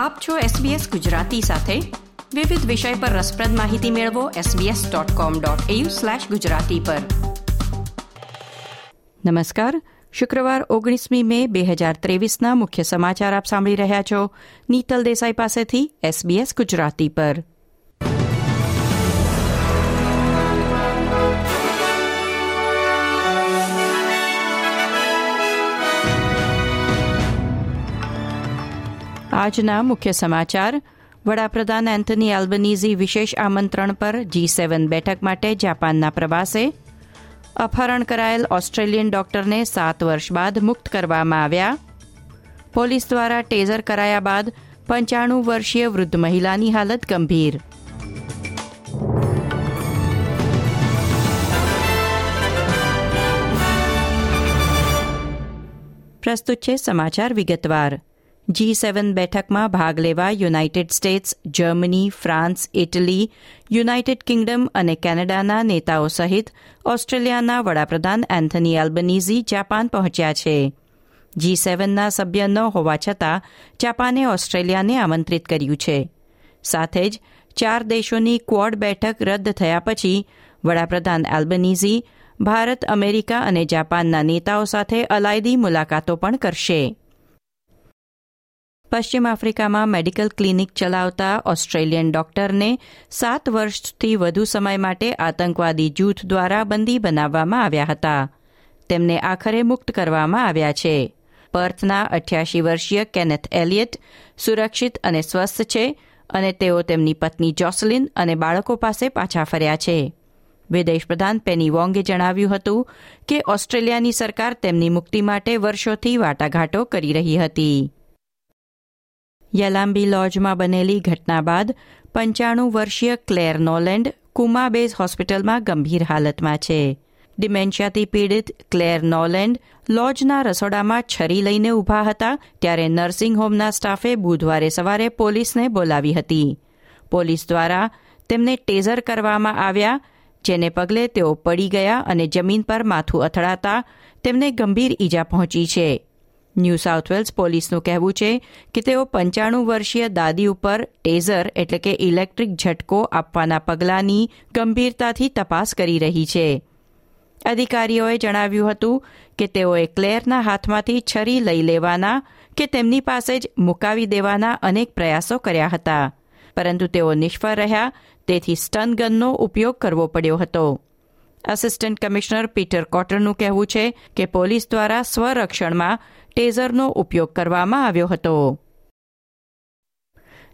આપ છો SBS ગુજરાતી સાથે. વિવિધ વિષય પર રસપ્રદ માહિતી મેળવો sbs.com.au/gujarati પર. નમસ્કાર. શુક્રવાર ઓગણીસમી મે બે હજાર ત્રેવીસના મુખ્ય સમાચાર આપ સાંભળી રહ્યા છો. નીતલ દેસાઈ પાસેથી SBS ગુજરાતી પર. આજના મુખ્ય સમાચાર. વડાપ્રધાન એન્થની એલ્બનીઝી વિશેષ આમંત્રણ પર જી સેવન બેઠક માટે જાપાનના પ્રવાસે. અપહરણ કરાયેલ ઓસ્ટ્રેલિયન ડોક્ટરને સાત વર્ષ બાદ મુક્ત કરવામાં આવ્યા. પોલીસ દ્વારા ટેઝર કરાયા બાદ પંચાણું વર્ષીય વૃદ્ધ મહિલાની હાલત ગંભીર. પ્રસ્તુત છે સમાચાર વિગતવાર. જી સેવન બેઠકમાં ભાગ લેવા United States, Germany, France, Italy, United Kingdom અને કેનેડાના નેતાઓ સહિત ઓસ્ટ્રેલિયાના વડાપ્રધાન એન્થની એલ્બનીઝી જાપાન પહોંચ્યા છે. જી સેવનના સભ્ય ન હોવા છતાં જાપાને ઓસ્ટ્રેલિયાને આમંત્રિત કર્યું છે. સાથે જ ચાર દેશોની ક્વોડ બેઠક રદ થયા પછી વડાપ્રધાન એલ્બનીઝી ભારત, અમેરિકા અને જાપાનના નેતાઓ સાથે અલાયદી મુલાકાતો પણ કરશે. પશ્ચિમ આફ્રિકામાં મેડિકલ ક્લિનિક ચલાવતા ઓસ્ટ્રેલિયન ડોક્ટરને સાત વર્ષથી વધુ સમય માટે આતંકવાદી જૂથ દ્વારા બંદી બનાવવામાં આવ્યા હતા. તેમને આખરે મુક્ત કરવામાં આવ્યા છે. પર્થના અઠ્યાસી વર્ષીય કેનેથ એલિયટ સુરક્ષિત અને સ્વસ્થ છે અને તેઓ તેમની પત્ની જોસલિન અને બાળકો પાસે પાછા ફર્યા છે. વિદેશ પ્રધાન પેની વોંગે જણાવ્યું હતું કે ઓસ્ટ્રેલિયાની સરકાર તેમની મુક્તિ માટે વર્ષોથી વાટાઘાટો કરી રહી હતી. યલામ્બી લોજમાં બનેલી ઘટના બાદ પંચાણું વર્ષીય ક્લેર નોલેન્ડ કુમાબેઝ હોસ્પિટલમાં ગંભીર હાલતમાં છે. ડિમેન્શિયાથી પીડિત ક્લેર નોલેન્ડ લોજના રસોડામાં છરી લઈને ઊભા હતા ત્યારે નર્સિંગ હોમના સ્ટાફે બુધવારે સવારે પોલીસને બોલાવી હતી. પોલીસ દ્વારા તેમને ટેઝર કરવામાં આવ્યા, જેને પગલે તેઓ પડી ગયા અને જમીન પર માથું અથડાતા તેમને ગંભીર ઈજા પહોંચી છે. ન્યૂ સાઉથ વેલ્સ પોલીસનું કહેવું છે કે તેઓ પંચાણું વર્ષીય દાદી ઉપર ટેઝર એટલે કે ઇલેક્ટ્રિક ઝટકો આપવાના પગલાંની ગંભીરતાથી તપાસ કરી રહી છે. અધિકારીઓએ જણાવ્યું હતું કે તેઓએ ક્લેરના હાથમાંથી છરી લઈ લેવાના કે તેમની પાસે જ મુકાવી દેવાના અનેક પ્રયાસો કર્યા હતા. પરંતુ તેઓ નિષ્ફળ રહ્યા, તેથી સ્ટન ગનનો ઉપયોગ કરવો પડ્યો હતો. આસિસ્ટન્ટ કમિશનર પીટર કોટરનું કહેવું છે કે પોલીસ દ્વારા સ્વરક્ષણમાં ટેઝરનો ઉપયોગ કરવામાં આવ્યો હતો.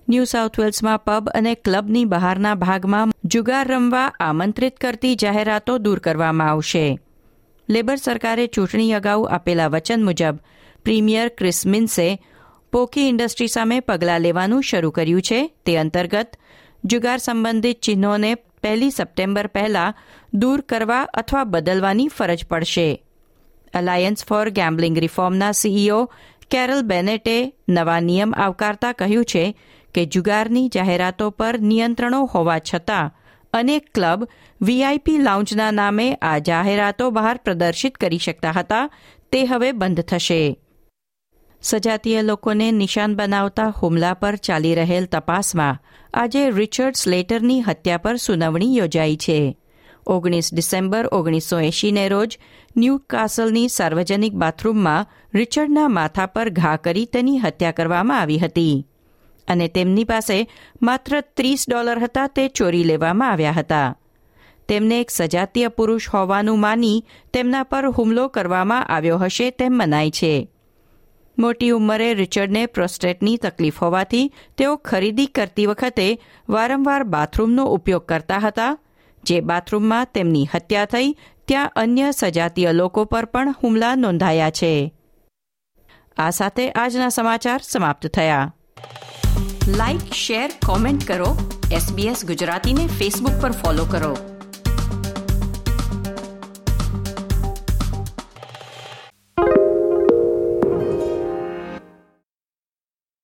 ન્યૂ સાઉથ વેલ્સમાં પબ અને ક્લબની બહારના ભાગમાં જુગાર રમવા આમંત્રિત કરતી જાહેરાતો દૂર કરવામાં આવશે. લેબર સરકારે ચૂંટણી અગાઉ આપેલા વચન મુજબ પ્રીમિયર ક્રિસ મિન્સે પોકી ઇન્ડસ્ટ્રી સામે પગલાં લેવાનું શરૂ કર્યું છે. તે અંતર્ગત જુગાર સંબંધિત ચિહ્નોને પહેલી સપ્ટેમ્બર પહેલા દૂર કરવા અથવા બદલવાની ફરજ પડશે. અલાયન્સ ફોર ગેમ્બલિંગ રિફોર્મના સીઈઓ કેરલ બેનેટે નવા નિયમ આવકારતા કહ્યું છે કે જુગારની જાહેરાતો પર નિયંત્રણો હોવા છતાં અનેક ક્લબ વીઆઈપી લાઉન્જના નામે આ જાહેરાતો બહાર પ્રદર્શિત કરી શકતા હતા, તે હવે બંધ થશે. સજાતીય લોકોને નિશાન બનાવતા હુમલા પર ચાલી રહેલ તપાસમાં આજે રિચર્ડ સ્લેટરની હત્યા પર સુનાવણી યોજાઈ છે. ઓગણીસ ડિસેમ્બર ઓગણીસો એંશીને રોજ ન્યૂ કાસલની સાર્વજનિક બાથરૂમમાં રિચર્ડના માથા પર ઘા કરી તેની હત્યા કરવામાં આવી હતી. અને તેમની પાસે માત્ર ત્રીસ ડોલર હતા તે ચોરી લેવામાં આવ્યા હતા. તેમને એક સજાતીય પુરુષ હોવાનું માની તેમના પર હુમલો કરવામાં આવ્યો હશે તેમ મનાય છે. મોટી ઉંમરે રિચર્ડને પ્રોસ્ટેટની તકલીફ હોવાથી તેઓ ખરીદી કરતી વખતે વારંવાર બાથરૂમનો ઉપયોગ કરતા હતા. જે બાથરૂમમાં તેમની હત્યા થઈ, ત્યાં અન્ય સજાતીય લોકો પર પણ હુમલા નોંધાયા છે. આ સાથે આજના સમાચાર સમાપ્ત થયા. લાઇક શેર, કોમેન્ટ કરો. એસબીએસ ગુજરાતીને ફેસબુક પર ફોલો કરો.